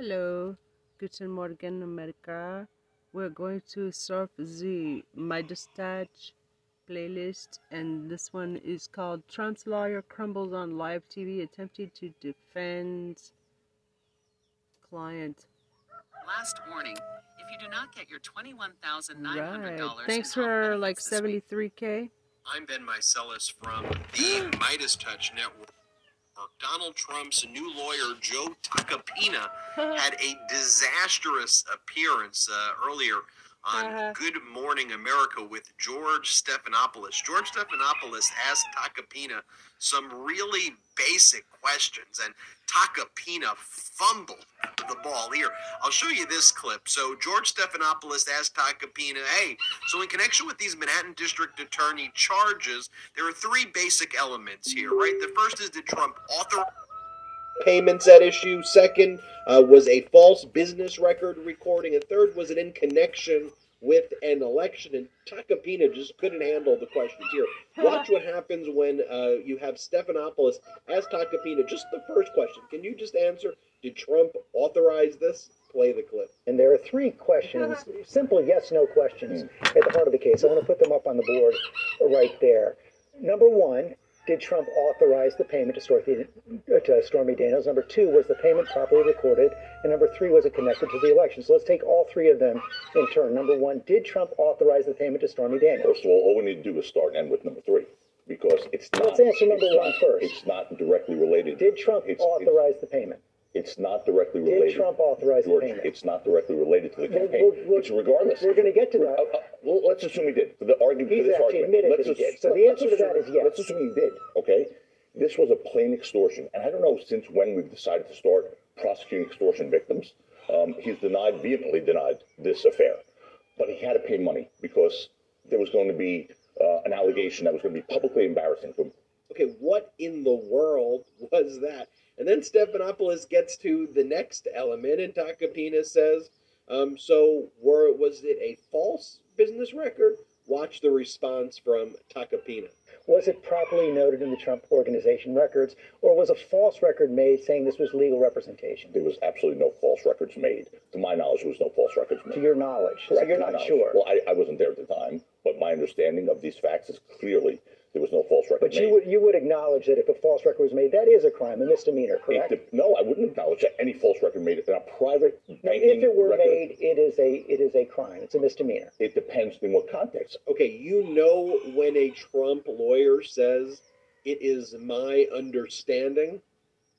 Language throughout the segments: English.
Hello, Guten Morgen, America. We're going to surf the MeidasTouch playlist, and this one is called Trump's lawyer crumbles on live TV, attempting to defend client. Last warning: if you do not get your twenty-one thousand nine hundred dollars, right. Thanks for like seventy-three k. I'm Ben Meiselas from the MeidasTouch Network. Donald Trump's new lawyer, Joe Tacopina, had a disastrous appearance uh, earlier on uh-huh. Good Morning America with George Stephanopoulos. George Stephanopoulos asked Tacopina some really basic questions, and Tacopina fumbled the ball. Here, I'll show you this clip. So George Stephanopoulos asked Tacopina, hey, so in connection with these Manhattan District Attorney charges, there are three basic elements here, right? The first is did Trump author payments at issue. Second uh, was a false business record recording. And third was it in connection with an election. And Tacopina just couldn't handle the questions here. Watch what happens when uh, you have Stephanopoulos ask Tacopina just the first question. Can you just answer? Did Trump authorize this? Play the clip. And there are three questions, simple yes no questions at the heart of the case. I want to put them up on the board right there. Number one, did Trump authorize the payment to Stormy, to Stormy Daniels? Number two, was the payment properly recorded? And number three, was it connected to the election? So let's take all three of them in turn. Number one, did Trump authorize the payment to Stormy Daniels? First of all, all we need to do is start and end with number three because it's not. Let's answer number one not, first. It's not directly related. Did Trump it's, authorize it's, the payment? It's not directly related. Did Trump authorize George, the payment? It's not directly related to the campaign. We'll, we'll, it's regardless. We're going to get to that. Uh, uh, well, let's assume he did. For the argument, He's for this actually argument, admitted let's that he did. So the answer to that is yes. Let's assume he did. Okay. This was a plain extortion, and I don't know since when we've decided to start prosecuting extortion victims. Um, he's denied, vehemently denied this affair, but he had to pay money because there was going to be uh, an allegation that was going to be publicly embarrassing to him. Okay, what in the world was that? And then Stephanopoulos gets to the next element, and Tacopina says, um, "So, were was it a false business record?" Watch the response from Tacopina. Was it properly noted in the Trump Organization records, or was a false record made saying this was legal representation? There was absolutely no false records made. To my knowledge, there was no false records made. To your knowledge. Correct, so you're not knowledge. sure. Well, I, I wasn't there at the time, but my understanding of these facts is clearly there was no false record but made. you would, you would acknowledge that if a false record was made, that is a crime, a misdemeanor, correct? It, no, I wouldn't acknowledge that any false record made in a private If it were record, made, it is a it is a crime. It's a misdemeanor. It depends in what context. Okay, you know when a Trump lawyer says it is my understanding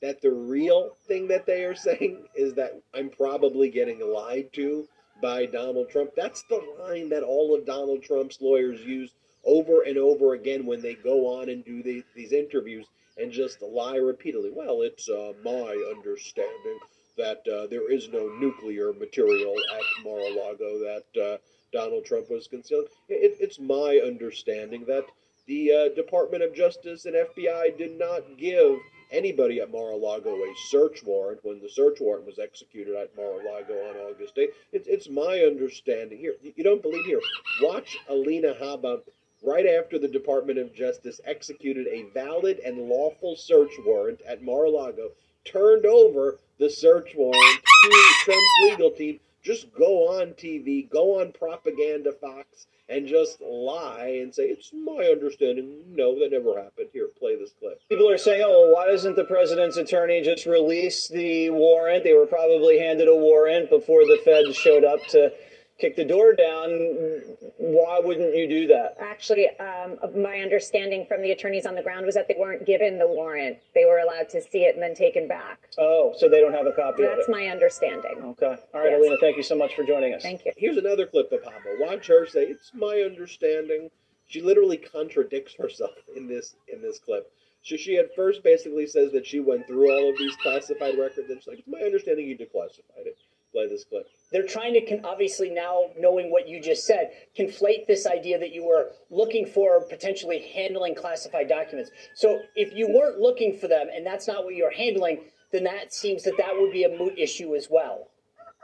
that the real thing that they are saying is that I'm probably getting lied to by Donald Trump. That's the line that all of Donald Trump's lawyers use over and over again when they go on and do these, these interviews and just lie repeatedly. Well, it's uh, my understanding that uh, there is no nuclear material at Mar-a-Lago that uh, Donald Trump was concealing. It, it's my understanding that the uh, Department of Justice and FBI did not give anybody at Mar-a-Lago a search warrant when the search warrant was executed at Mar-a-Lago on August 8th. It, it's my understanding here. You don't believe here? Watch Alina Habba right after the Department of Justice executed a valid and lawful search warrant at Mar-a-Lago, turned over the search warrant to Trump's legal team. Just go on TV, go on Propaganda Fox, and just lie and say, it's my understanding. No, that never happened. Here, play this clip. People are saying, oh, well, why doesn't the president's attorney just release the warrant? They were probably handed a warrant before the feds showed up to kick the door down. Why wouldn't you do that? Actually, um, my understanding from the attorneys on the ground was that they weren't given the warrant. They were allowed to see it and then taken back. Oh, so they don't have a copy That's of it. my understanding. Okay. All right, Yes. Alina, thank you so much for joining us. Thank you. Here's another clip of Habba. Watch her say, "It's my understanding." She literally contradicts herself in this in this clip. So she at first basically says that she went through all of these classified records, and she's like, "It's my understanding you declassified it." Play this clip. They're trying to con- obviously now knowing what you just said conflate this idea that you were looking for potentially handling classified documents so if you weren't looking for them and that's not what you're handling then that seems that that would be a moot issue as well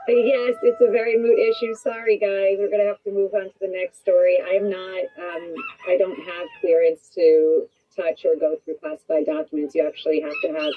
Yes, it's a very moot issue. Sorry, guys. We're going to have to move on to the next story. I'm not, um, I don't have clearance to touch or go through classified documents. You actually have to have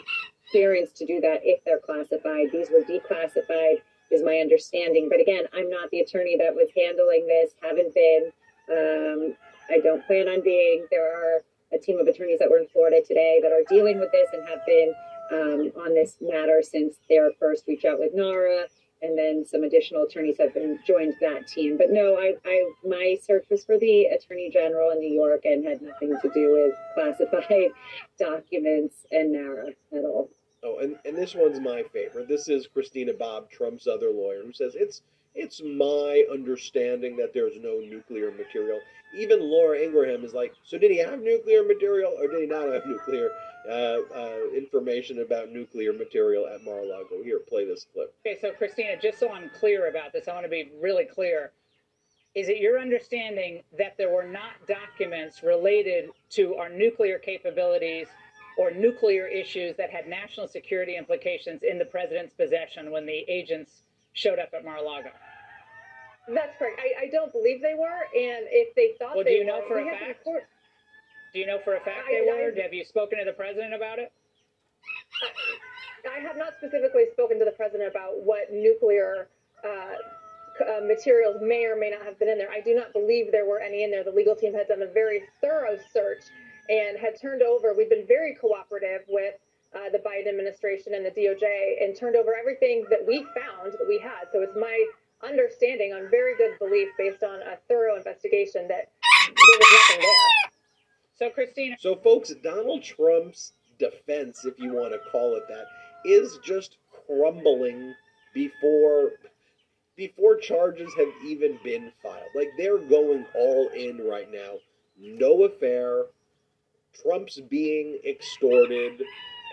clearance to do that if they're classified. These were declassified, is my understanding. But again, I'm not the attorney that was handling this, haven't been. Um, I don't plan on being. There are a team of attorneys that were in Florida today that are dealing with this and have been um, on this matter since their first reach out with NARA and then some additional attorneys have been joined that team. But no, I, I my search was for the Attorney General in New York and had nothing to do with classified documents and NARA at all. Oh, and, and this one's my favorite. This is Christina Bobb, Trump's other lawyer, who says it's it's my understanding that there's no nuclear material. Even Laura Ingraham is like, so did he have nuclear material or did he not have nuclear uh, uh, information about nuclear material at Mar-a-Lago? Here, play this clip. Okay, so Christina, just so I'm clear about this, I want to be really clear. Is it your understanding that there were not documents related to our nuclear capabilities or nuclear issues that had national security implications in the president's possession when the agents showed up at Mar-a-Lago? That's correct. I, I don't believe they were, and if they thought Well, do they you know were, for a fact? Do you know for a fact I- they were? I- Have you spoken to the president about it? I have not specifically spoken to the president about what nuclear uh, uh, materials may or may not have been in there. I do not believe there were any in there. The legal team had done a very thorough search and had turned over. We've been very cooperative with uh, the Biden administration and the DOJ and turned over everything that we found that we had. So it's my understanding on very good belief based on a thorough investigation that there was nothing there. So, Christina. So, folks, Donald Trump's defense, if you want to call it that, is just crumbling before before charges have even been filed. Like they're going all in right now. No affair. Trump's being extorted,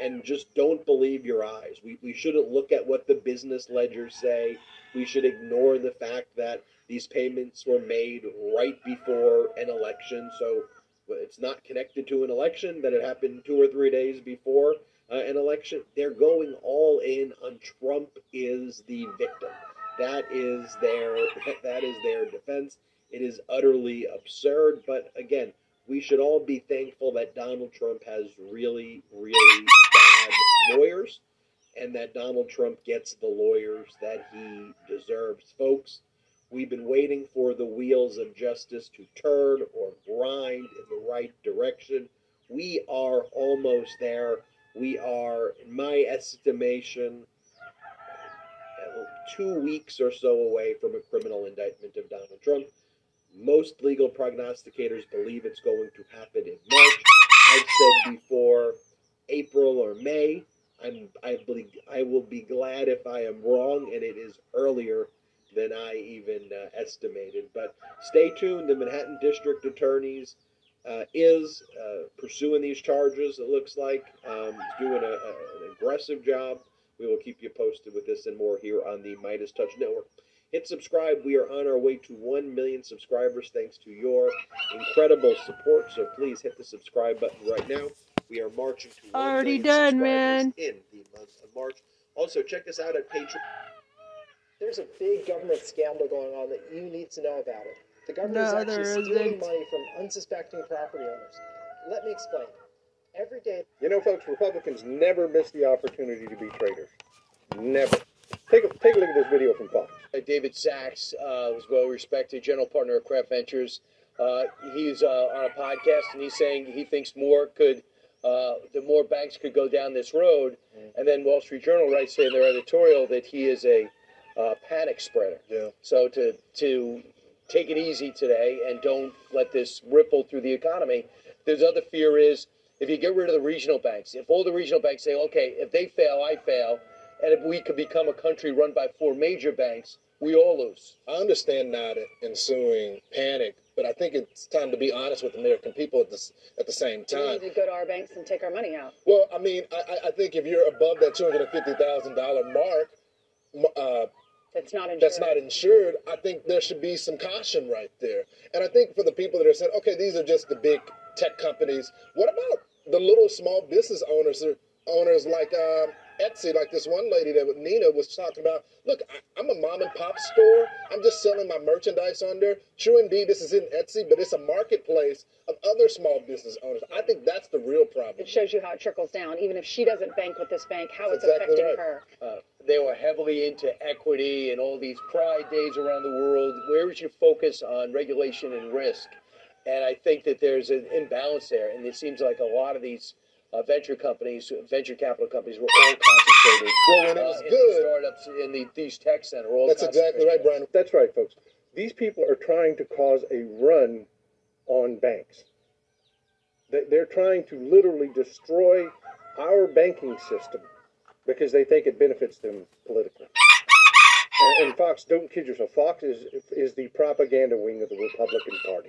and just don't believe your eyes. We, we shouldn't look at what the business ledgers say. We should ignore the fact that these payments were made right before an election. So it's not connected to an election, that it happened two or three days before uh, an election. They're going all in on Trump is the victim. That is their that is their defense. It is utterly absurd, but again, we should all be thankful that Donald Trump has really, really bad lawyers and that Donald Trump gets the lawyers that he deserves. Folks, we've been waiting for the wheels of justice to turn or grind in the right direction. We are almost there. We are, in my estimation, two weeks or so away from a criminal indictment of Donald Trump. Most legal prognosticators believe it's going to happen in March. I've said before April or May. I'm, I believe I will be glad if I am wrong and it is earlier than I even uh, estimated. But stay tuned. The Manhattan District Attorneys uh, is uh, pursuing these charges. It looks like um, doing a, a, an aggressive job. We will keep you posted with this and more here on the MeidasTouch Network. Hit subscribe. We are on our way to 1 million subscribers thanks to your incredible support. So please hit the subscribe button right now. We are marching to 1 Already million done, subscribers man. in the month of March. Also, check us out at Patreon. There's a big government scandal going on that you need to know about it. The government No, is actually stealing isn't. money from unsuspecting property owners. Let me explain. Every day, You know, folks, Republicans never miss the opportunity to be traitors. Never. Take a, take a look at this video from Fox. Uh, David Sacks uh, was well respected, general partner of Craft Ventures. Uh, he's uh, on a podcast and he's saying he thinks more could, uh, the more banks could go down this road. And then Wall Street Journal writes in their editorial that he is a uh, panic spreader. Yeah. So to to take it easy today and don't let this ripple through the economy. There's other fear is if you get rid of the regional banks, if all the regional banks say, okay, if they fail, I fail, and if we could become a country run by four major banks, we all lose. I understand not ensuing panic, but I think it's time to be honest with the American people at the, at the same time. We need to go to our banks and take our money out. Well, I mean, I, I- I think if you're above that two hundred and fifty thousand dollar mark, uh, That's not insured. that's not insured. I think there should be some caution right there. And I think for the people that are saying, okay, these are just the big tech companies. What about the little small business owners, owners like uh, Etsy, like this one lady that Nina was talking about. Look, I, I'm a mom and pop store. I'm just selling my merchandise on there. True, indeed, this is in Etsy, but it's a marketplace of other small business owners. I think that's the real problem. It shows you how it trickles down. Even if she doesn't bank with this bank, how That's it's exactly affecting right. her. Uh, they were heavily into equity and all these pride days around the world. Where is your focus on regulation and risk? And I think that there's an imbalance there. And it seems like a lot of these uh, venture companies, venture capital companies, were all concentrated. Well, when it uh, was in good- startups in the, these tech center. All That's exactly right, Brian. That's right, folks. These people are trying to cause a run on banks. They- They're trying to literally destroy our banking system because they think it benefits them politically. And, and Fox, don't kid yourself. Fox is is the propaganda wing of the Republican Party.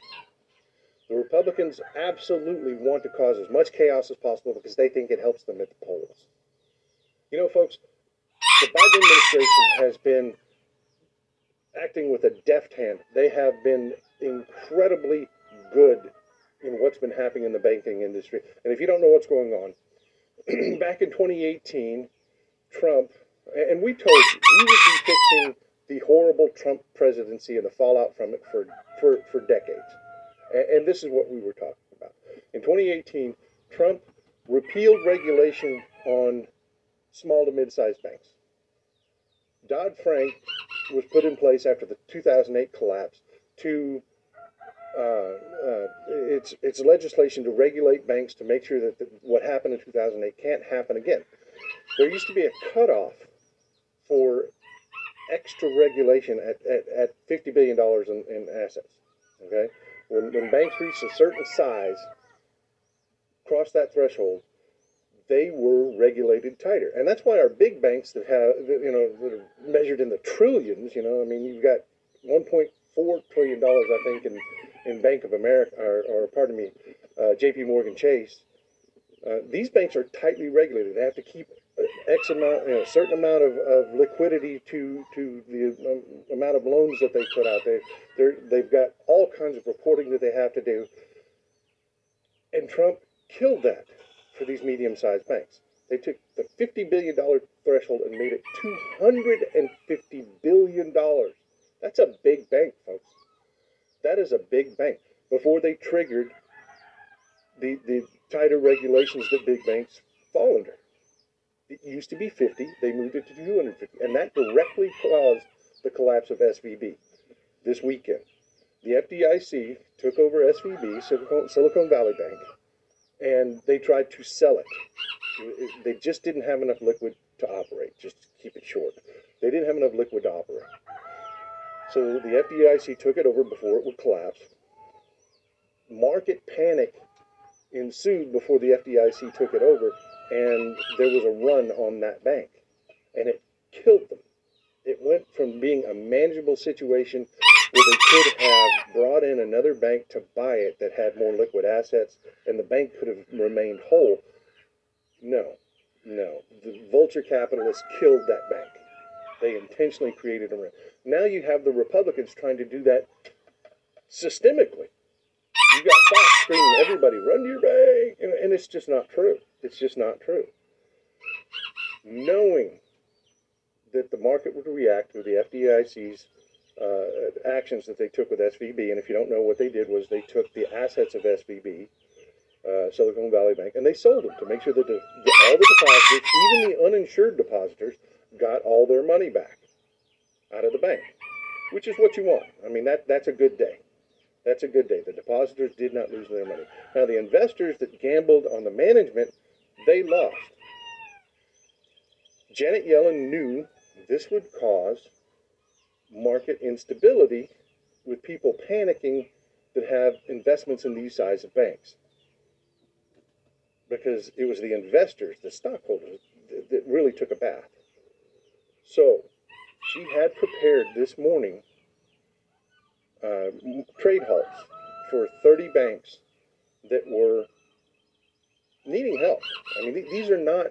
The Republicans absolutely want to cause as much chaos as possible because they think it helps them at the polls. You know, folks, the Biden administration has been acting with a deft hand. They have been incredibly good in what's been happening in the banking industry. And if you don't know what's going on, back in 2018, Trump, and we told you, we would be fixing the horrible Trump presidency and the fallout from it for, for, for decades. And, this is what we were talking about. In 2018, Trump repealed regulation on small to mid sized banks. Dodd Frank was put in place after the 2008 collapse to uh, uh, it's it's legislation to regulate banks to make sure that the, what happened in 2008 can't happen again. There used to be a cutoff for extra regulation at, at, at 50 billion dollars in, in assets. Okay, when when banks reached a certain size, crossed that threshold, they were regulated tighter, and that's why our big banks that have you know that are measured in the trillions. You know, I mean, you've got 1.4 trillion dollars, I think, in in Bank of America, or, or pardon me, uh, J.P. Morgan Chase. Uh, these banks are tightly regulated. They have to keep X amount, you know, a certain amount of, of liquidity to to the um, amount of loans that they put out. there. they're, they've got all kinds of reporting that they have to do, and Trump killed that for these medium-sized banks. They took the fifty billion dollar threshold and made it two hundred and fifty billion dollars. That's a big bank, folks. That is a big bank. Before they triggered the the tighter regulations that big banks fall under. It used to be 50, they moved it to 250, and that directly caused the collapse of SVB this weekend. The FDIC took over SVB, Silicon, Valley Bank, and they tried to sell it- They just didn't have enough liquid to operate, just to keep it short. They didn't have enough liquid to operate. So the FDIC took it over before it would collapse. Market panic ensued before the FDIC took it over, and there was a run on that bank, and it killed them. It went from being a manageable situation where they could have brought in another bank to buy it that had more liquid assets, and the bank could have remained whole. No, no. The vulture capitalists killed that bank. They intentionally created a run. Now you have the Republicans trying to do that systemically. You got Fox screaming, everybody, run to your bank. And, and it's just not true. It's just not true. Knowing that the market would react to the FDIC's uh, actions that they took with SVB, and if you don't know what they did was they took the assets of SVB, uh, Silicon Valley Bank, and they sold them to make sure that the, the, all the depositors, even the uninsured depositors, got all their money back out of the bank, which is what you want. I mean, that that's a good day. That's a good day. The depositors did not lose their money. Now, the investors that gambled on the management, they lost. Janet Yellen knew this would cause market instability with people panicking that have investments in these size of banks. Because it was the investors, the stockholders, that, that really took a bath. So, she had prepared this morning uh, trade halts for 30 banks that were needing help. I mean, th- these are not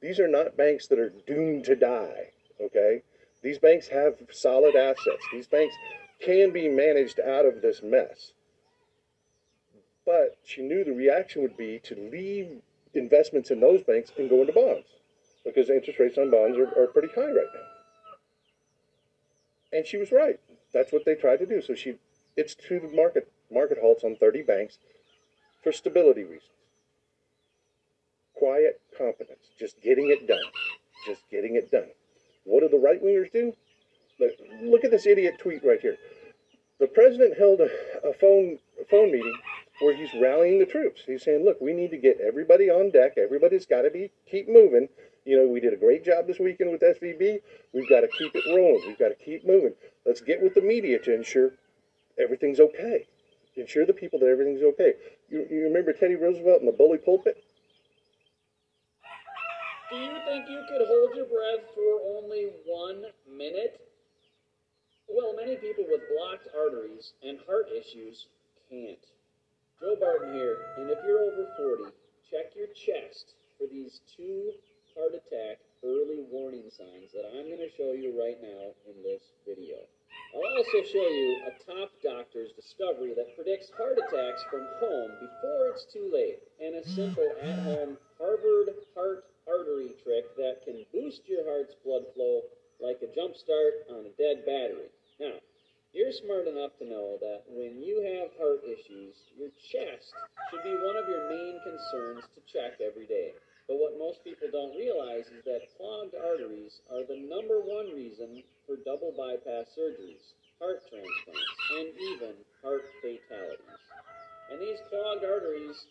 these are not banks that are doomed to die. Okay, these banks have solid assets. These banks can be managed out of this mess. But she knew the reaction would be to leave investments in those banks and go into bonds. because interest rates on bonds are, are pretty high right now. And she was right. That's what they tried to do. So she instituted market market halts on 30 banks for stability reasons. Quiet competence, just getting it done, just getting it done. What do the right wingers do? Look, look at this idiot tweet right here. The president held a, a phone a phone meeting where he's rallying the troops. He's saying, "Look, we need to get everybody on deck. Everybody's got to be keep moving. You know, we did a great job this weekend with SVB. We've got to keep it rolling. We've got to keep moving. Let's get with the media to ensure everything's okay. Ensure the people that everything's okay. You, you remember Teddy Roosevelt in the bully pulpit? Do you think you could hold your breath for only one minute? Well, many people with blocked arteries and heart issues can't. Joe Barton here, and if you're over 40, check your chest for these two heart attack early warning signs that I'm going to show you right now in this video. I'll also show you a top doctor's discovery that predicts heart attacks from home before it's too late, and a simple at-home Harvard heart artery trick that can boost your heart's blood flow like a jump start on a dead battery. Now, you're smart enough to know that when you have heart issues, your chest should be one of your main concerns to check every day. But what most people don't realize is that clogged arteries are the number one reason for double bypass surgeries, heart transplants, and even heart fatalities. And these clogged arteries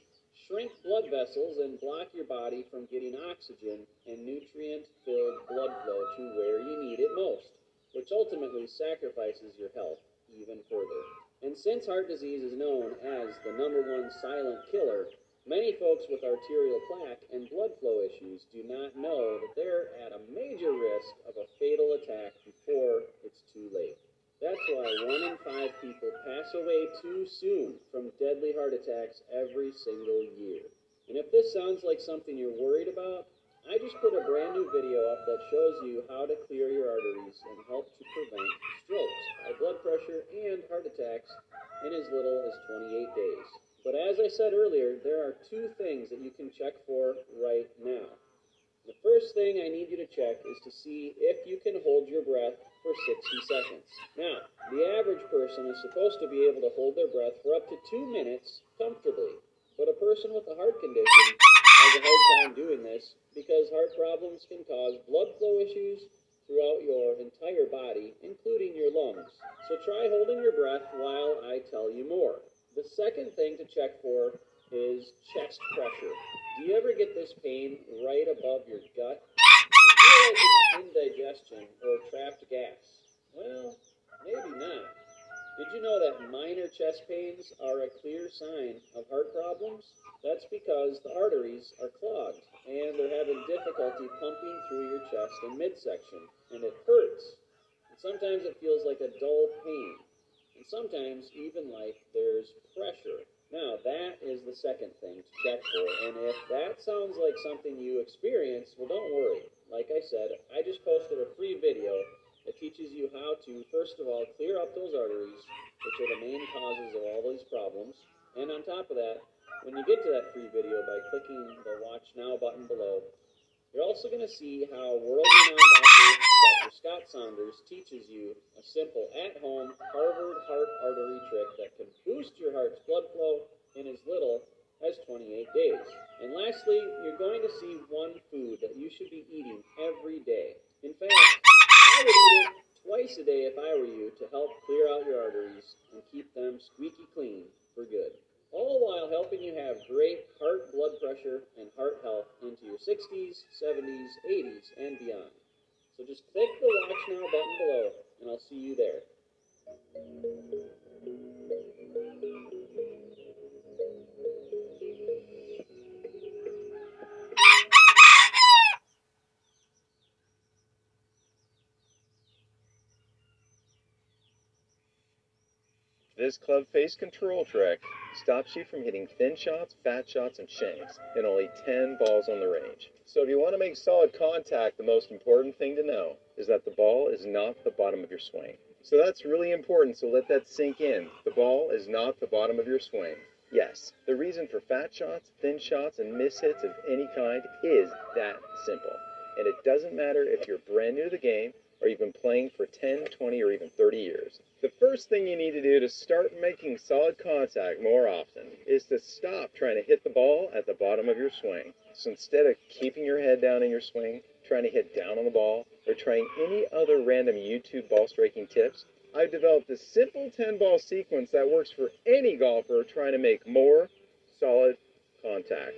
shrink blood vessels and block your body from getting oxygen and nutrient filled blood flow to where you need it most, which ultimately sacrifices your health even further. And since heart disease is known as the number one silent killer, many folks with arterial plaque and blood flow issues do not know that they're at a major risk of a fatal attack before it's too late. That's why one in five people pass away too soon from deadly heart attacks every single year. And if this sounds like something you're worried about, I just put a brand new video up that shows you how to clear your arteries and help to prevent strokes, high blood pressure, and heart attacks in as little as 28 days. But as I said earlier, there are two things that you can check for right now. The first thing I need you to check is to see if you can hold your breath for 60 seconds. Now, the average person is supposed to be able to hold their breath for up to two minutes comfortably. But a person with a heart condition has a hard time doing this because heart problems can cause blood flow issues throughout your entire body, including your lungs. So try holding your breath while I tell you more. The second thing to check for is chest pressure. Do you ever get this pain right above your gut? Indigestion or trapped gas. Well, maybe not. Did you know that minor chest pains are a clear sign of heart problems? That's because the arteries are clogged and they're having difficulty pumping through your chest and midsection, and it hurts. And sometimes it feels like a dull pain, and sometimes even like there's pressure. Now, that is the second thing to check for, and if that sounds like something you experience, well, don't worry. Like I said, I just posted a free video that teaches you how to, first of all, clear up those arteries, which are the main causes of all these problems. And on top of that, when you get to that free video by clicking the Watch Now button below, you're also going to see how world-renowned doctor Dr. Scott Saunders teaches you a simple at-home Harvard heart artery trick that can boost your heart's blood flow in as little as 28 days. And lastly, you're going to see one food that you should be eating every day. In fact, I would eat it twice a day if I were you to help clear out your arteries and keep them squeaky clean for good. All while helping you have great heart blood pressure and heart health into your 60s, 70s, 80s, and beyond. So just click the Watch Now button below, and I'll see you there. This club face control trick stops you from hitting thin shots, fat shots, and shanks in only 10 balls on the range. So if you want to make solid contact, the most important thing to know is that the ball is not the bottom of your swing. So that's really important, so let that sink in. The ball is not the bottom of your swing. Yes, the reason for fat shots, thin shots, and miss hits of any kind is that simple. And it doesn't matter if you're brand new to the game or you've been playing for 10, 20, or even 30 years. The first thing you need to do to start making solid contact more often is to stop trying to hit the ball at the bottom of your swing. So instead of keeping your head down in your swing, trying to hit down on the ball, or trying any other random YouTube ball striking tips, I've developed a simple 10 ball sequence that works for any golfer trying to make more solid contact.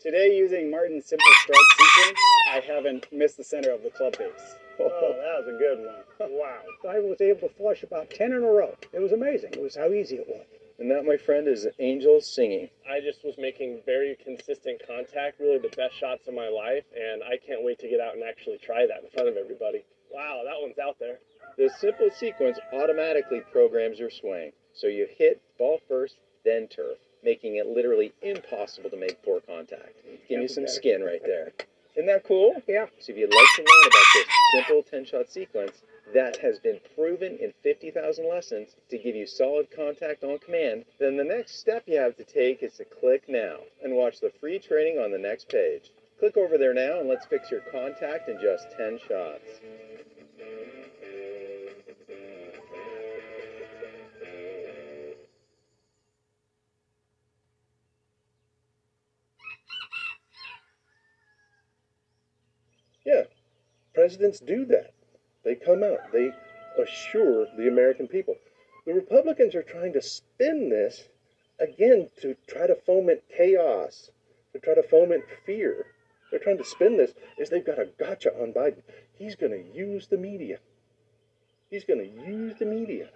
Today, using Martin's simple strike sequence, I haven't missed the center of the club face. Oh, that was a good one. wow. I was able to flush about 10 in a row. It was amazing. It was how easy it was. And that, my friend, is Angels singing. I just was making very consistent contact, really the best shots of my life, and I can't wait to get out and actually try that in front of everybody. Wow, that one's out there. The simple sequence automatically programs your swing. So you hit ball first, then turf, making it literally impossible to make poor contact. Give you some skin right there. Isn't that cool? Yeah. So if you'd like to learn about this simple 10 shot sequence that has been proven in 50,000 lessons to give you solid contact on command, then the next step you have to take is to click now and watch the free training on the next page. Click over there now and let's fix your contact in just 10 shots. Presidents do that. They come out, they assure the American people. The Republicans are trying to spin this again to try to foment chaos, to try to foment fear. They're trying to spin this as they've got a gotcha on Biden. He's going to use the media. He's going to use the media.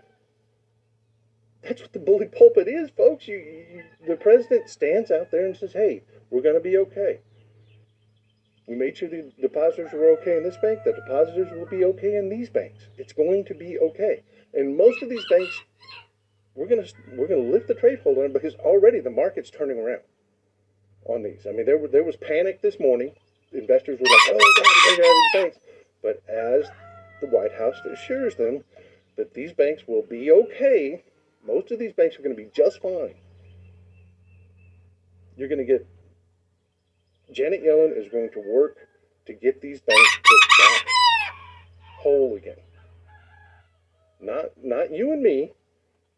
That's what the bully pulpit is, folks. You, you, the president stands out there and says, hey, we're going to be okay. We made sure the depositors were okay in this bank. The depositors will be okay in these banks. It's going to be okay. And most of these banks, we're gonna we're gonna lift the trade hold on because already the market's turning around on these. I mean, there were there was panic this morning. Investors were like, "Oh God, these banks." But as the White House assures them that these banks will be okay, most of these banks are going to be just fine. You're going to get Janet Yellen is going to work to get these banks put back whole again. Not not you and me,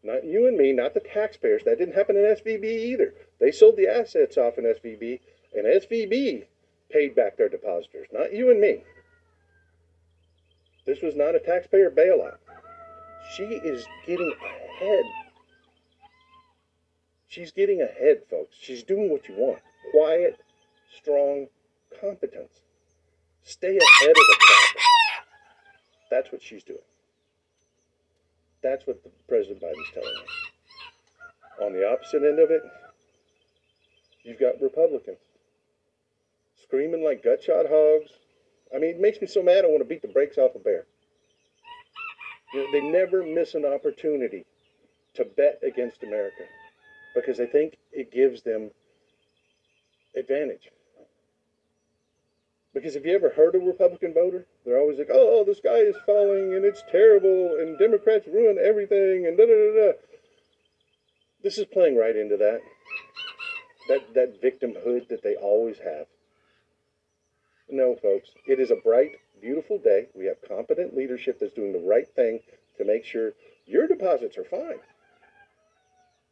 not you and me, not the taxpayers. That didn't happen in SVB either. They sold the assets off in SVB, and SVB paid back their depositors, not you and me. This was not a taxpayer bailout. She is getting ahead. She's getting ahead, folks. She's doing what you want. Quiet, strong competence. Stay ahead of the crowd. That's what she's doing. That's what the President Biden's telling me. On the opposite end of it, you've got Republicans screaming like gutshot hogs. I mean, it makes me so mad I want to beat the brakes off a bear. You know, they never miss an opportunity to bet against America because they think it gives them advantage. Because if you ever heard a Republican voter, they're always like, oh, the sky is falling and it's terrible and Democrats ruin everything and da da da da. This is playing right into that. That, that victimhood that they always have. No, folks, it is a bright, beautiful day. We have competent leadership that's doing the right thing to make sure your deposits are fine.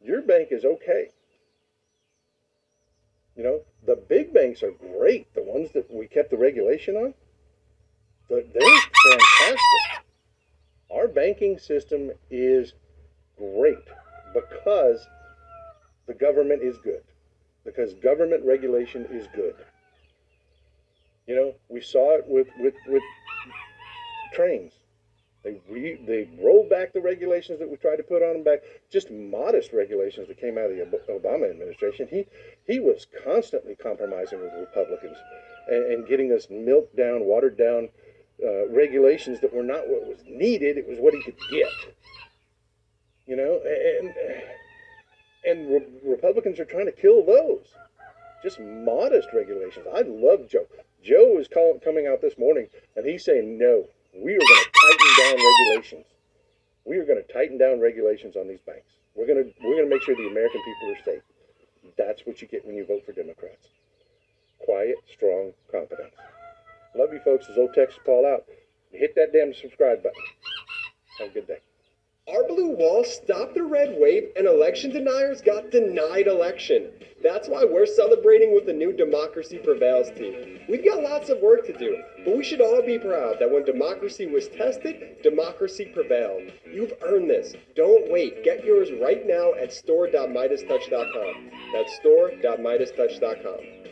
Your bank is okay. You know, the big banks are great. The ones that we kept the regulation on, they're fantastic. Our banking system is great because the government is good, because government regulation is good. You know, we saw it with with, with trains. They re, they rolled back the regulations that we tried to put on them back, just modest regulations that came out of the Obama administration. He he was constantly compromising with Republicans and, and getting us milked down, watered down uh, regulations that were not what was needed. It was what he could get. You know, and and re- Republicans are trying to kill those. Just modest regulations. I love Joe. Joe is call, coming out this morning and he's saying no we are going to tighten down regulations. We are going to tighten down regulations on these banks. We're going to we're going to make sure the American people are safe. That's what you get when you vote for Democrats. quiet, strong confidence. Love you folks. As old Texas Paul out. Hit that damn subscribe button. Have a good day. Our blue wall stopped the red wave and election deniers got denied election. That's why we're celebrating with the new Democracy Prevails team. We've got lots of work to do, but we should all be proud that when democracy was tested, democracy prevailed. You've earned this. Don't wait. Get yours right now at store.meidastouch.com. That's store.meidastouch.com.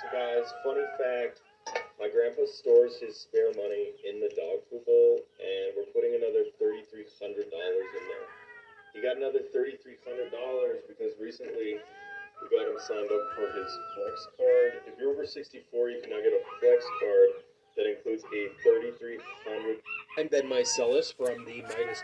So guys, funny fact, my grandpa stores his spare money in the dog food bowl, and we're putting another thirty-three hundred dollars in there. He got another thirty-three hundred dollars because recently we got him signed up for his flex card. If you're over sixty-four, you can now get a flex card that includes a thirty-three hundred I'm Ben Meiselas from the Meidas